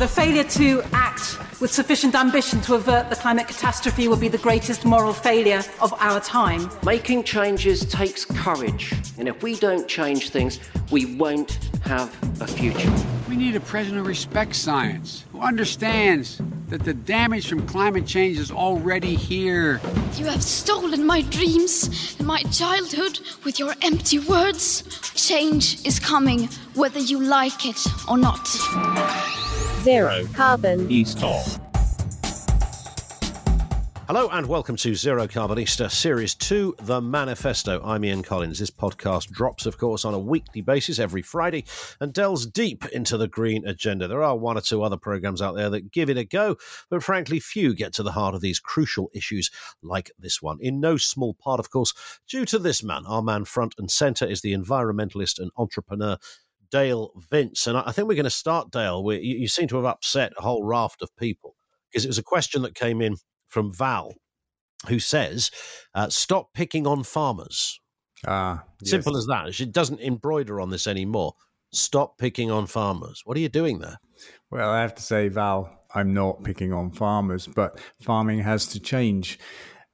The failure to act with sufficient ambition to avert the climate catastrophe will be the greatest moral failure of our time. Making changes takes courage, and if we don't change things, we won't have a future. We need a president who respects science, who understands that the damage from climate change is already here. You have stolen my dreams and my childhood with your empty words. Change is coming, whether you like it or not. Zero carbon. East Hall. Hello and welcome to Zero Carbonista Series 2, The Manifesto. I'm Ian Collins. This podcast drops, of course, on a weekly basis every Friday and delves deep into the green agenda. There are one or two other programs out there that give it a go, but frankly, few get to the heart of these crucial issues like this one. In no small part, of course, due to this man. Our man front and centre is the environmentalist and entrepreneur. Dale Vince. And I think we're going to start, Dale. We, you, you seem to have upset a whole raft of people because it was a question that came in from Val, who says, uh, "Stop picking on farmers." Ah, Simple as that. She doesn't embroider on this anymore. Stop picking on farmers. What are you doing there? Well, I have to say, Val, I'm not picking on farmers, but farming has to change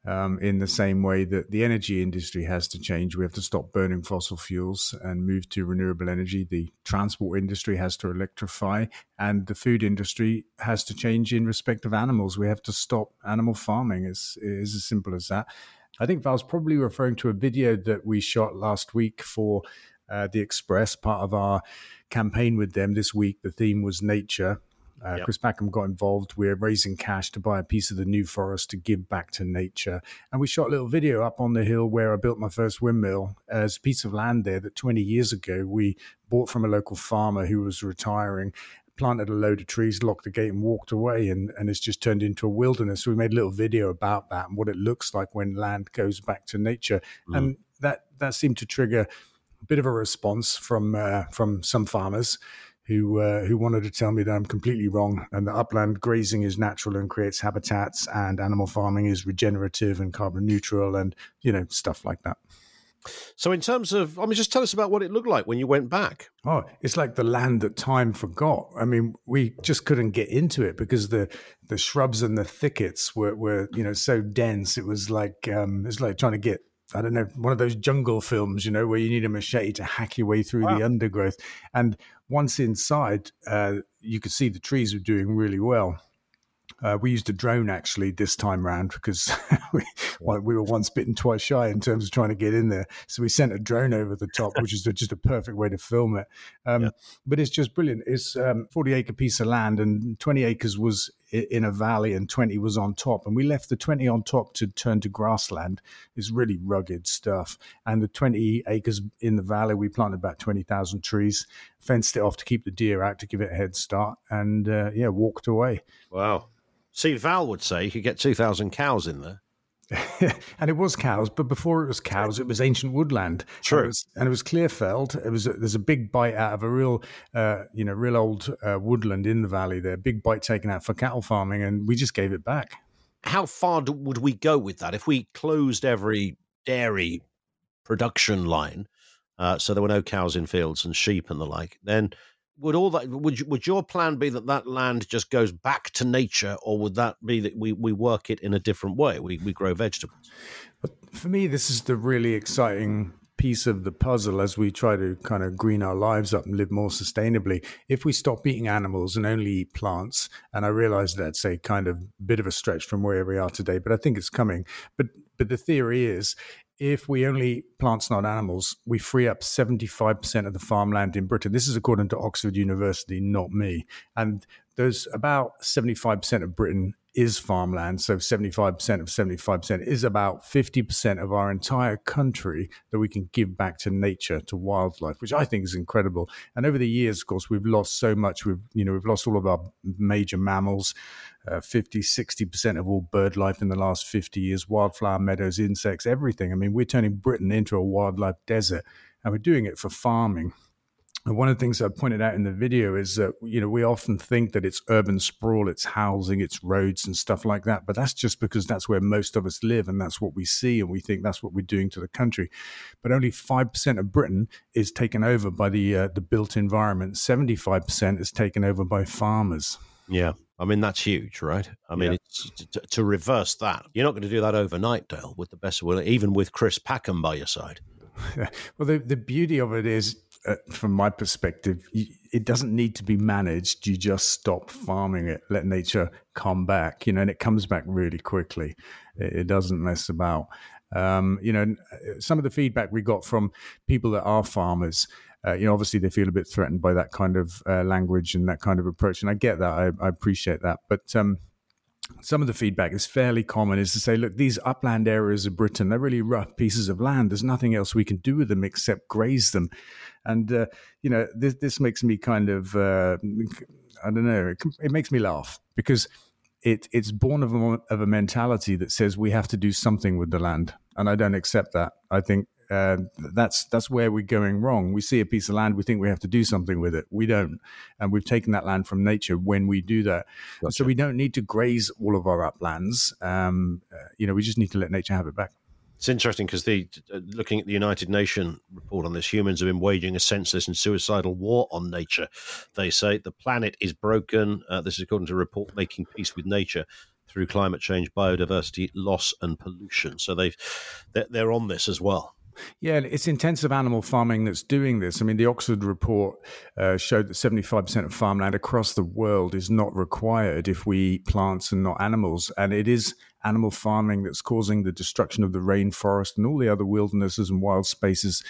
um, in the same way that the energy industry has to change. We have to stop burning fossil fuels and move to renewable energy. The transport industry has to electrify, and the food industry has to change in respect of animals. We have to stop animal farming. It's, it is as simple as that. I think Val's probably referring to a video that we shot last week for uh, the Express, part of our campaign with them this week. The theme was nature. Uh, Yep. Chris Packham got involved. We're raising cash to buy a piece of the New Forest to give back to nature. And we shot a little video up on the hill where I built my first windmill as a piece of land there that 20 years ago we bought from a local farmer who was retiring. Planted a load of trees, locked the gate, and walked away, and, and it's just turned into a wilderness. So we made a little video about that and what it looks like when land goes back to nature, and that that seemed to trigger a bit of a response from uh, from some farmers who uh, who wanted to tell me that I'm completely wrong and that upland grazing is natural and creates habitats and animal farming is regenerative and carbon neutral and you know stuff like that. So, in terms of, I mean, just tell us about what it looked like when you went back. Oh, it's like the land that time forgot. I mean, we just couldn't get into it because the the shrubs and the thickets were, were you know so dense. It was like um, it's like trying to get I don't know one of those jungle films, you know, where you need a machete to hack your way through the undergrowth. And once inside, uh, you could see the trees were doing really well. Uh, we used a drone actually this time round because we, well, we were once bitten, twice shy in terms of trying to get in there. So we sent a drone over the top, which is just a perfect way to film it. Um, But it's just brilliant. It's um, 40 acre piece of land, and 20 acres was in a valley, and 20 was on top. And we left the 20 on top to turn to grassland. It's really rugged stuff. And the 20 acres in the valley, we planted about 20,000 trees, fenced it off to keep the deer out to give it a head start, and uh, yeah, walked away. Wow. See, Val would say you could get 2,000 cows in there. and it was cows, but before it was cows, it was ancient woodland. True. and it was, and it was clear-felled. It was a, there's a big bite out of a real, uh, you know, real old uh, woodland in the valley there. Big bite taken out for cattle farming, and we just gave it back. How far do, would we go with that if we closed every dairy production line uh, so there were no cows in fields and sheep and the like? Then would all that would you, would your plan be that that land just goes back to nature, or would that be that we, we work it in a different way? We we grow vegetables. but For me, this is the really exciting piece of the puzzle as we try to kind of green our lives up and live more sustainably. If we stop eating animals and only eat plants, and I realize that's a kind of bit of a stretch from where we are today, but I think it's coming. But but the theory is if we only plants, not animals, we free up 75% of the farmland in Britain. This is according to Oxford University, not me. And there's about 75% of Britain is farmland. So 75% of 75% is about 50% of our entire country that we can give back to nature, to wildlife, which I think is incredible. And over the years, of course, we've lost so much. We've, you know, we've lost all of our major mammals, uh, 50, 60% of all bird life in the last 50 years, wildflower meadows, insects, everything. I mean, we're turning Britain into a wildlife desert and we're doing it for farming. And one of the things I pointed out in the video is that, you know, we often think that it's urban sprawl, it's housing, it's roads and stuff like that. But that's just because that's where most of us live and that's what we see. And we think that's what we're doing to the country. But only 5% of Britain is taken over by the, uh, the built environment. 75% is taken over by farmers. Yeah. I mean, that's huge, right? I mean, Yeah. to, to reverse that. You're not going to do that overnight, Dale, with the best of will, even with Chris Packham by your side. Well, the, the beauty of it is, uh, from my perspective, you, it doesn't need to be managed. You just stop farming it, let nature come back, you know, and it comes back really quickly. It, it doesn't mess about. Um, you know, uh, some of the feedback we got from people that are farmers, uh, you know, obviously they feel a bit threatened by that kind of uh, language and that kind of approach, and I get that. I, I appreciate that, but um, some of the feedback is fairly common is to say, look, these upland areas of Britain, they're really rough pieces of land. There's nothing else we can do with them except graze them. And, uh, you know, this, this makes me kind of, uh, I don't know, it, it makes me laugh because it, it's born of a, of a mentality that says we have to do something with the land. And I don't accept that. I think uh, that's that's where we're going wrong. We see a piece of land, we think we have to do something with it. We don't, and we've taken that land from nature when we do that. So we don't need to graze all of our uplands. Um, uh, you know, we just need to let nature have it back. It's interesting because the uh, looking at the United Nations report on this, humans have been waging a senseless and suicidal war on nature. They say the planet is broken. Uh, this is according to a report making peace with nature through climate change, biodiversity loss, and pollution. So they've they're, they're on this as well. Yeah, it's intensive animal farming that's doing this. I mean, the Oxford report uh, showed that 75% of farmland across the world is not required if we eat plants and not animals. And it is animal farming that's causing the destruction of the rainforest and all the other wildernesses and wild spaces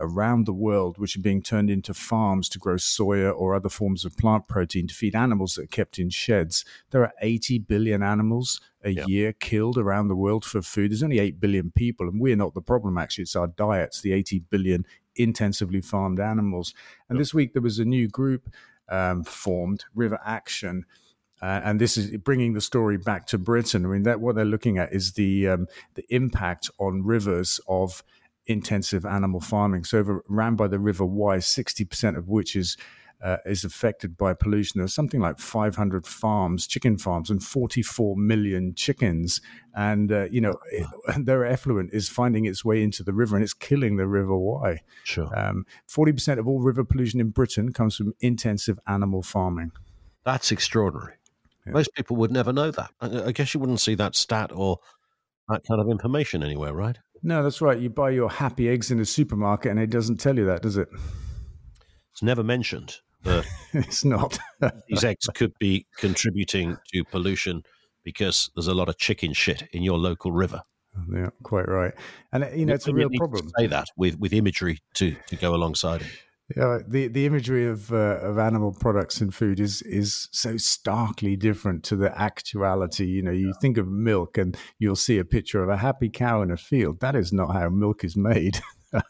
around the world, which are being turned into farms to grow soya or other forms of plant protein to feed animals that are kept in sheds. There are 80 billion animals a year killed around the world for food. There's only 8 billion people, and we're not the problem, actually. It's our diets, the 80 billion intensively farmed animals. And this week there was a new group um, formed, River Action. Uh, and this is bringing the story back to Britain. I mean, that what they're looking at is the um, the impact on rivers of intensive animal farming. So, over, ran by the River Wye, sixty percent of which is uh, is affected by pollution. There's something like 500 farms, chicken farms, and 44 million chickens. And uh, you know, it, their effluent is finding its way into the river, and it's killing the River Wye. Sure, Um, 40% of all river pollution in Britain comes from intensive animal farming. that's extraordinary. Most people would never know that. I, guess you wouldn't see that stat or that kind of information anywhere, right? No, that's right. You buy your happy eggs in a supermarket, and it doesn't tell you that, does it? It's never mentioned that it's not. these eggs could be contributing to pollution because there's a lot of chicken shit in your local river. yeah, quite right. And uh, you know, it's a real problem. Say that with, with imagery to, to go alongside it. Yeah, the the imagery of uh, of animal products and food is is so starkly different to the actuality. You know, you think of milk and you'll see a picture of a happy cow in a field. That is not how milk is made.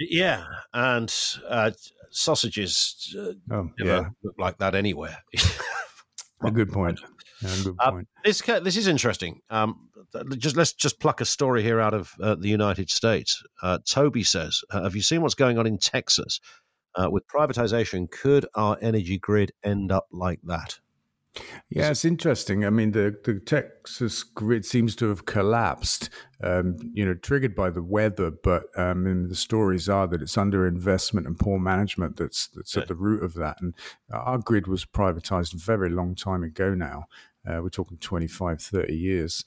Yeah, and uh, sausages uh, oh, never yeah, look like that anywhere. a good point. Yeah, good Uh, point. this this is interesting. Um, just let's just pluck a story here out of uh, the United States. Uh, Toby says, "Have you seen what's going on in Texas uh, with privatization? Could our energy grid end up like that?" Yeah, it's interesting. I mean, the, the Texas grid seems to have collapsed, um, you know, triggered by the weather. But um, the stories are that it's underinvestment and poor management that's that's at the root of that. And our grid was privatized a very long time ago now. Uh, we're talking 25, 30 years.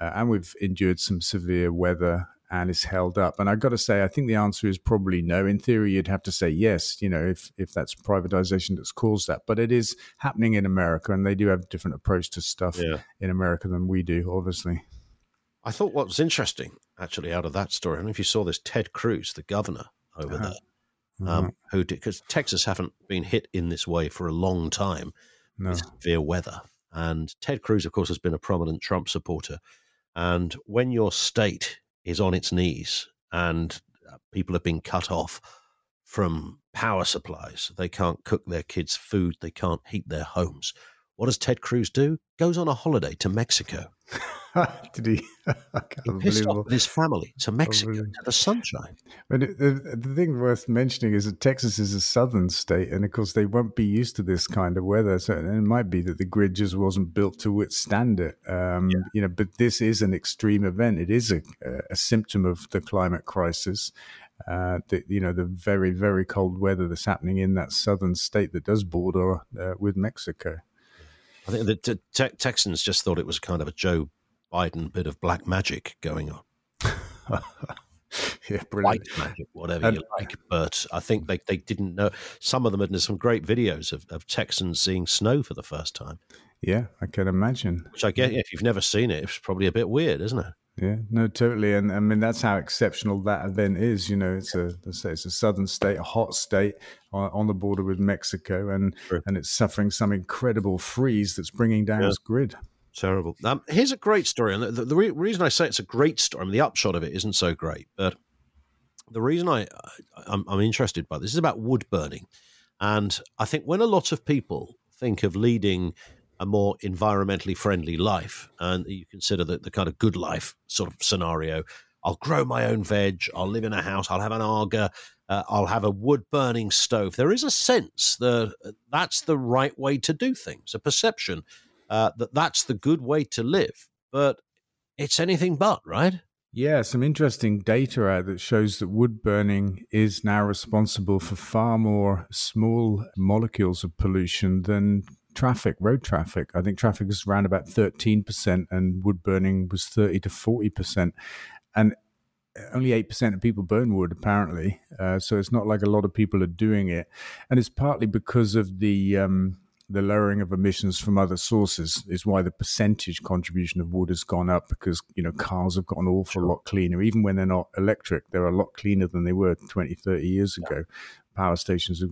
Uh, and we've endured some severe weather and it's held up. And I've got to say, I think the answer is probably no. In theory, you'd have to say yes, you know, if, if that's privatization that's caused that. But it is happening in America, and they do have a different approach to stuff Yeah. in America than we do, obviously. I thought what was interesting, actually, out of that story. I don't know if you saw this Ted Cruz, the governor over Uh-huh. there, um, who did because Texas haven't been hit in this way for a long time No. with severe weather. And Ted Cruz, of course, has been a prominent Trump supporter. And when your state is on its knees and uh, people have been cut off from power supplies, they can't cook their kids' food, they can't heat their homes. What does Ted Cruz do? Goes on a holiday to Mexico. Did he? He pissed off his family to Mexico, to the sunshine. But the, the thing worth mentioning is that Texas is a southern state, and of course they won't be used to this kind of weather. So it might be that the grid just wasn't built to withstand it. Um, You know, but this is an extreme event. It is a, a symptom of the climate crisis. Uh, the, you know, the very very cold weather that's happening in that southern state that does border uh, with Mexico. I think the te- te- Texans just thought it was kind of a Joe Biden bit of black magic going on. yeah, white magic, whatever and, you like. But I think they, they didn't know. Some of them had some great videos of, of Texans seeing snow for the first time. Yeah, I can imagine. Which I get. If you've never seen it, it's probably a bit weird, isn't it? Yeah, no, totally, and I mean that's how exceptional that event is. You know, it's a it's a southern state, a hot state on, on the border with Mexico, and and it's suffering some incredible freeze that's bringing down yeah. its grid. Terrible. Um, here's a great story, and the, the, the, reason I say it's a great story, I mean, the upshot of it isn't so great, but the reason I I'm, I'm interested by this is about wood burning, and I think when a lot of people think of leading a more environmentally friendly life. And you consider the, the kind of good life sort of scenario. I'll grow my own veg. I'll live in a house. I'll have an Aga. Uh, I'll have a wood burning stove. There is a sense that that's the right way to do things, a perception uh, that that's the good way to live. But it's anything but, right? Yeah, some interesting data out that shows that wood burning is now responsible for far more small molecules of pollution than traffic, road traffic. I think traffic is around about 13%, and wood burning was 30 to 40%. And only 8% of people burn wood, apparently. Uh, so it's not like a lot of people are doing it. And it's partly because of the. Um, the lowering of emissions from other sources is why the percentage contribution of wood has gone up because you know cars have got an awful lot cleaner even when they're not electric they're a lot cleaner than they were 20 30 years ago power stations,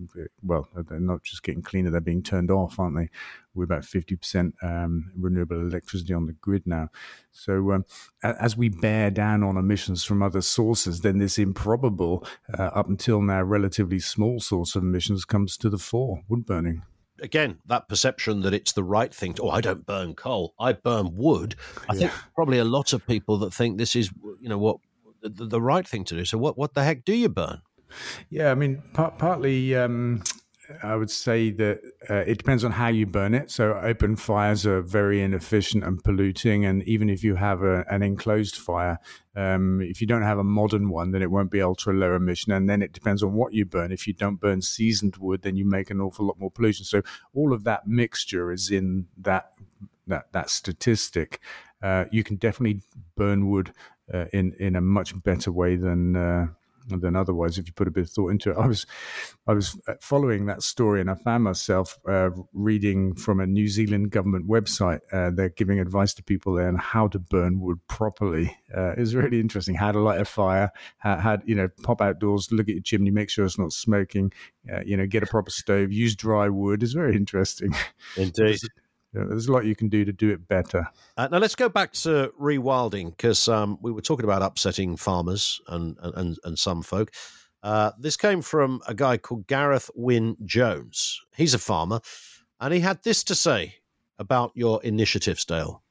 well, they're not just getting cleaner, they're being turned off, aren't they? We're about 50% um, renewable electricity on the grid now. So um, as we bear down on emissions from other sources, then this improbable, uh, up until now, relatively small source of emissions comes to the fore wood burning again, that perception that it's the right thing to, oh, I don't burn coal, I burn wood. I yeah. think probably a lot of people that think this is, you know, what the, the, right thing to do. So what, what the heck do you burn? Yeah, I mean, part, partly. Um, I would say that uh, it depends on how you burn it. So open fires are very inefficient and polluting, and even if you have a, an enclosed fire, um, if you don't have a modern one, then it won't be ultra low emission. And then it depends on what you burn. If you don't burn seasoned wood, then you make an awful lot more pollution. So all of that mixture is in that that that statistic. Uh, you can definitely burn wood uh, in in a much better way than uh, than otherwise if you put a bit of thought into it. I was, I was uh, following that story, and I found myself uh, reading from a New Zealand government website. Uh, they're giving advice to people there on how to burn wood properly. Uh, it's really interesting how to light a fire, how, how, you know pop outdoors, look at your chimney, make sure it's not smoking. Uh, you know, get a proper stove, use dry wood. It's very interesting. Indeed. Yeah, there's a lot you can do to do it better. Uh, now let's go back to rewilding because um, we were talking about upsetting farmers and and, and some folk. Uh, this came from a guy called Gareth Wynne Jones. He's a farmer, and he had this to say about your initiatives, Dale.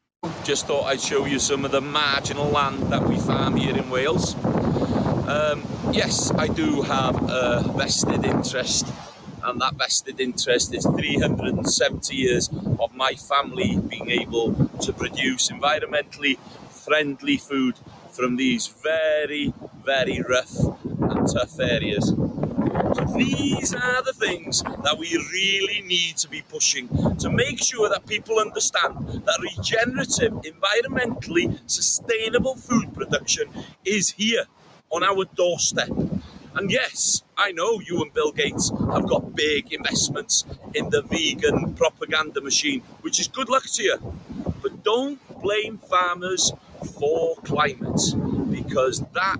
Just thought I'd show you some of the marginal land that we farm here in Wales. Um, yes, I do have a vested interest and that vested interest is 370 years of my family being able to produce environmentally friendly food from these very, very rough and tough areas. So these are the things that we really need to be pushing to make sure that people understand that regenerative, environmentally sustainable food production is here on our doorstep. And yes, I know you and Bill Gates have got big investments in the vegan propaganda machine, which is good luck to you. But don't blame farmers for climate because that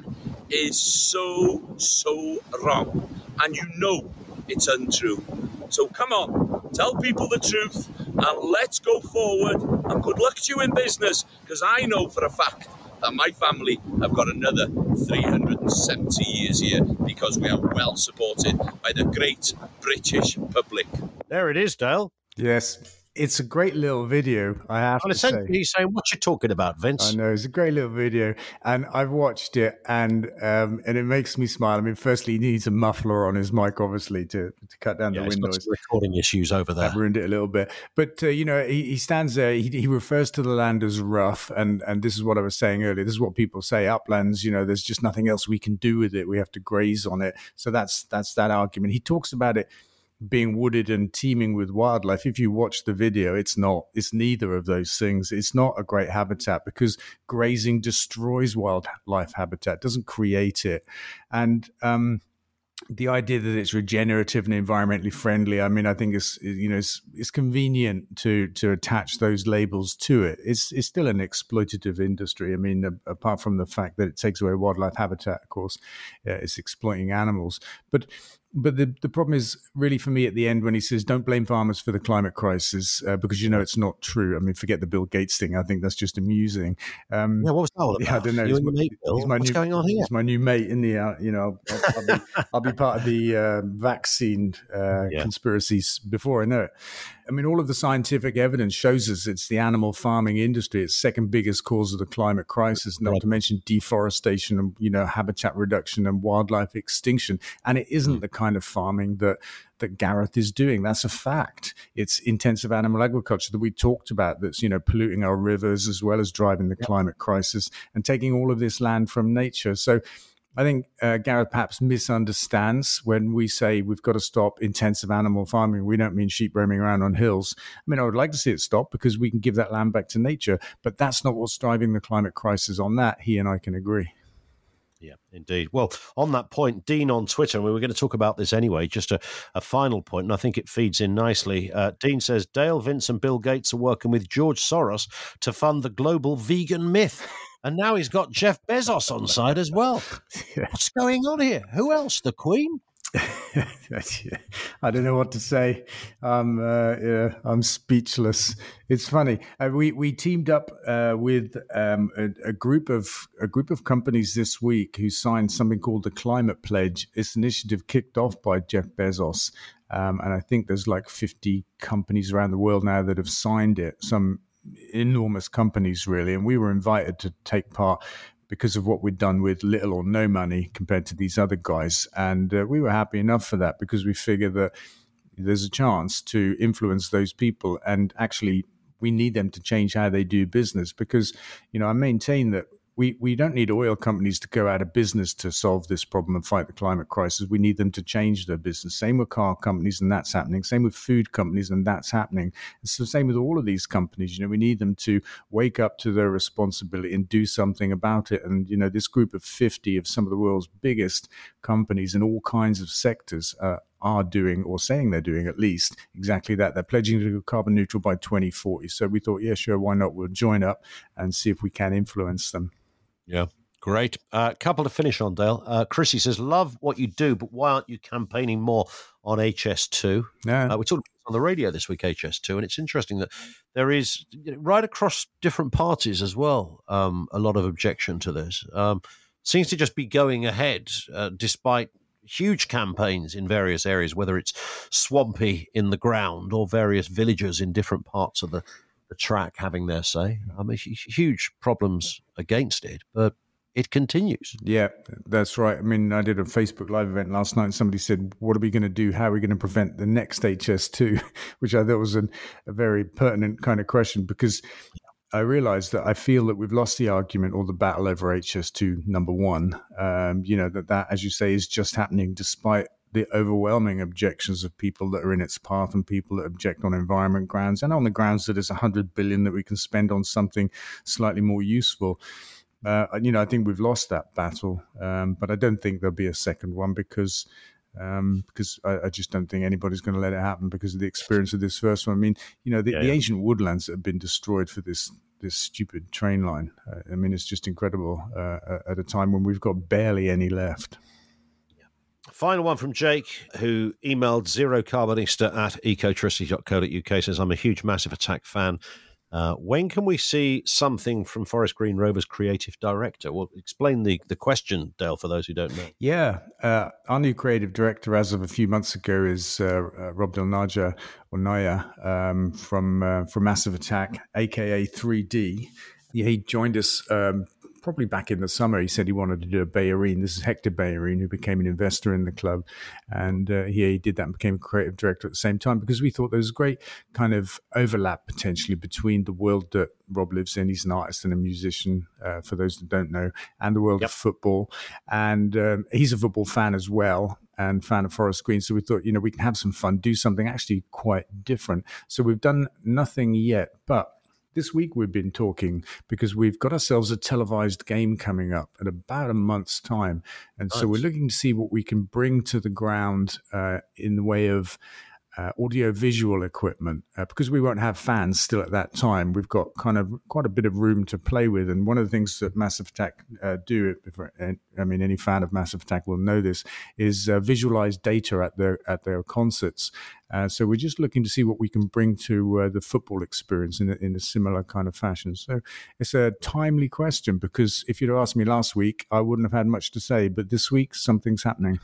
is so, so wrong. And you know it's untrue. So come on, tell people the truth and let's go forward. And good luck to you in business because I know for a fact that my family have got another 370 years here because we are well supported by the great British public. There it is, Dale. Yes, it's a great little video. I have well, to say. He's saying, "What you talking about, Vince?" I know it's a great little video, and I've watched it, and um, and it makes me smile. I mean, firstly, he needs a muffler on his mic, obviously, to, to cut down yeah, the wind noise. Recording issues over there. I've ruined it a little bit, but uh, you know, he, he stands there. He, he refers to the land as rough, and and this is what I was saying earlier. This is what people say: uplands. You know, there's just nothing else we can do with it. We have to graze on it. So that's that's that argument. He talks about it being wooded and teeming with wildlife. If you watch the video, it's not. It's neither of those things. It's not a great habitat because grazing destroys wildlife habitat, doesn't create it. And um, the idea that it's regenerative and environmentally friendly, I mean, I think it's you know it's, it's convenient to to attach those labels to it. It's it's still an exploitative industry. I mean, a, apart from the fact that it takes away wildlife habitat, of course, uh, it's exploiting animals. But but the, the problem is really for me at the end when he says don't blame farmers for the climate crisis uh, because you know it's not true. I mean, forget the Bill Gates thing. I think that's just amusing. Um, yeah, what was that all about? Yeah, I don't know. You my, mate, he's my What's new, going on here? He's my new mate in the uh, you know I'll, I'll, be, I'll, be, part of the uh, vaccine uh, yeah. conspiracies before I know it. I mean, all of the scientific evidence shows us it's the animal farming industry. It's second biggest cause of the climate crisis, not right. to mention deforestation and you know habitat reduction and wildlife extinction. And it isn't mm. the kind of farming that that Gareth is doing. That's a fact. It's intensive animal agriculture that we talked about that's, you know, polluting our rivers as well as driving the yep. climate crisis and taking all of this land from nature. So I think uh, Gareth perhaps misunderstands when we say we've got to stop intensive animal farming. We don't mean sheep roaming around on hills. I mean, I would like to see it stop because we can give that land back to nature, but that's not what's driving the climate crisis. On that, he and I can agree. Yeah, indeed. Well, on that point, Dean on Twitter, and we were going to talk about this anyway, just a, a final point, and I think it feeds in nicely. Uh, Dean says Dale, Vince, and Bill Gates are working with George Soros to fund the global vegan myth and now he's got Jeff Bezos on side as well. What's going on here? Who else? The Queen? I don't know what to say. Um, uh, yeah, I'm speechless. It's funny. Uh, we we teamed up uh, with um, a, a, group of a group of companies this week who signed something called the Climate Pledge. It's an initiative kicked off by Jeff Bezos, um, and I think there's like 50 companies around the world now that have signed it. Some enormous companies, really. And we were invited to take part because of what we'd done with little or no money compared to these other guys. And uh, we were happy enough for that because we figured that there's a chance to influence those people and actually we need them to change how they do business because you know i maintain that we, we don't need oil companies to go out of business to solve this problem and fight the climate crisis. We need them to change their business. Same with car companies, and that's happening. Same with food companies, and that's happening. It's the same with all of these companies. You know, we need them to wake up to their responsibility and do something about it. And you know, this group of fifty of some of the world's biggest companies in all kinds of sectors uh, are doing or saying they're doing at least exactly that. They're pledging to go carbon neutral by 2040. So we thought, yeah, sure, why not? We'll join up and see if we can influence them. Yeah. Great. A uh, couple to finish on, Dale. Uh, Chrissy says, Love what you do, but why aren't you campaigning more on HS2? Yeah. Uh, we talked on the radio this week, HS2, and it's interesting that there is, you know, right across different parties as well, um, a lot of objection to this. Um, seems to just be going ahead uh, despite huge campaigns in various areas, whether it's swampy in the ground or various villagers in different parts of the the track having their say. I mean, huge problems against it, but it continues. Yeah, that's right. I mean, I did a Facebook Live event last night. And somebody said, "What are we going to do? How are we going to prevent the next HS2?" Which I thought was an, a very pertinent kind of question because I realized that I feel that we've lost the argument or the battle over HS2 number one. Um, you know that that, as you say, is just happening despite the overwhelming objections of people that are in its path and people that object on environment grounds and on the grounds that it's 100 billion that we can spend on something slightly more useful. Uh, you know, I think we've lost that battle, um, but I don't think there'll be a second one because um, because I, I, just don't think anybody's going to let it happen because of the experience of this first one. I mean, you know, the, yeah, the yeah. ancient woodlands that have been destroyed for this this stupid train line. Uh, I mean, it's just incredible uh, at a time when we've got barely any left. Final one from Jake, who emailed zerocarbonista at ecotricity.co.uk, says, I'm a huge Massive Attack fan. Uh, when can we see something from Forest Green Rovers creative director? Well, explain the, the question, Dale, for those who don't know. Yeah. Uh, our new creative director, as of a few months ago, is uh, uh Rob Del Naja or Naya um, from, uh, from Massive Attack, aka 3D. Yeah, he joined us um, probably back in the summer, he said he wanted to do a Bellerin. This is Hector Bellerin, who became an investor in the club. And uh, he, he did that and became a creative director at the same time because we thought there was a great kind of overlap potentially between the world that Rob lives in. He's an artist and a musician, uh, for those that don't know, and the world yep. of football. And um, he's a football fan as well and fan of Forest Green. So we thought, you know, we can have some fun, do something actually quite different. So we've done nothing yet, but this week we've been talking because we've got ourselves a televised game coming up in about a month's time. And nice. so we're looking to see what we can bring to the ground uh, in the way of uh, audio visual equipment uh, because we won't have fans still at that time. We've got kind of quite a bit of room to play with, and one of the things that Massive Attack uh, do, if, I mean, any fan of Massive Attack will know this, is uh, visualize data at their at their concerts. Uh, so we're just looking to see what we can bring to uh, the football experience in a, in a similar kind of fashion. So it's a timely question because if you'd asked me last week, I wouldn't have had much to say, but this week something's happening.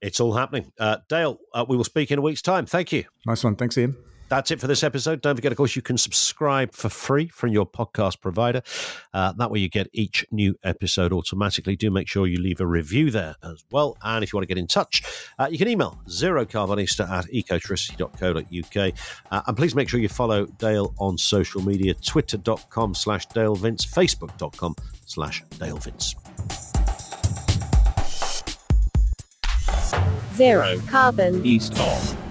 It's all happening. Uh, Dale, uh, we will speak in a week's time. Thank you. Nice one. Thanks, Ian. That's it for this episode. Don't forget, of course, you can subscribe for free from your podcast provider. Uh, that way, you get each new episode automatically. Do make sure you leave a review there as well. And if you want to get in touch, uh, you can email zerocarbonista at ecotricity.co.uk. Uh, and please make sure you follow Dale on social media twitter.com slash Dale Vince, facebook.com slash Dale Vince. Zero carbon east of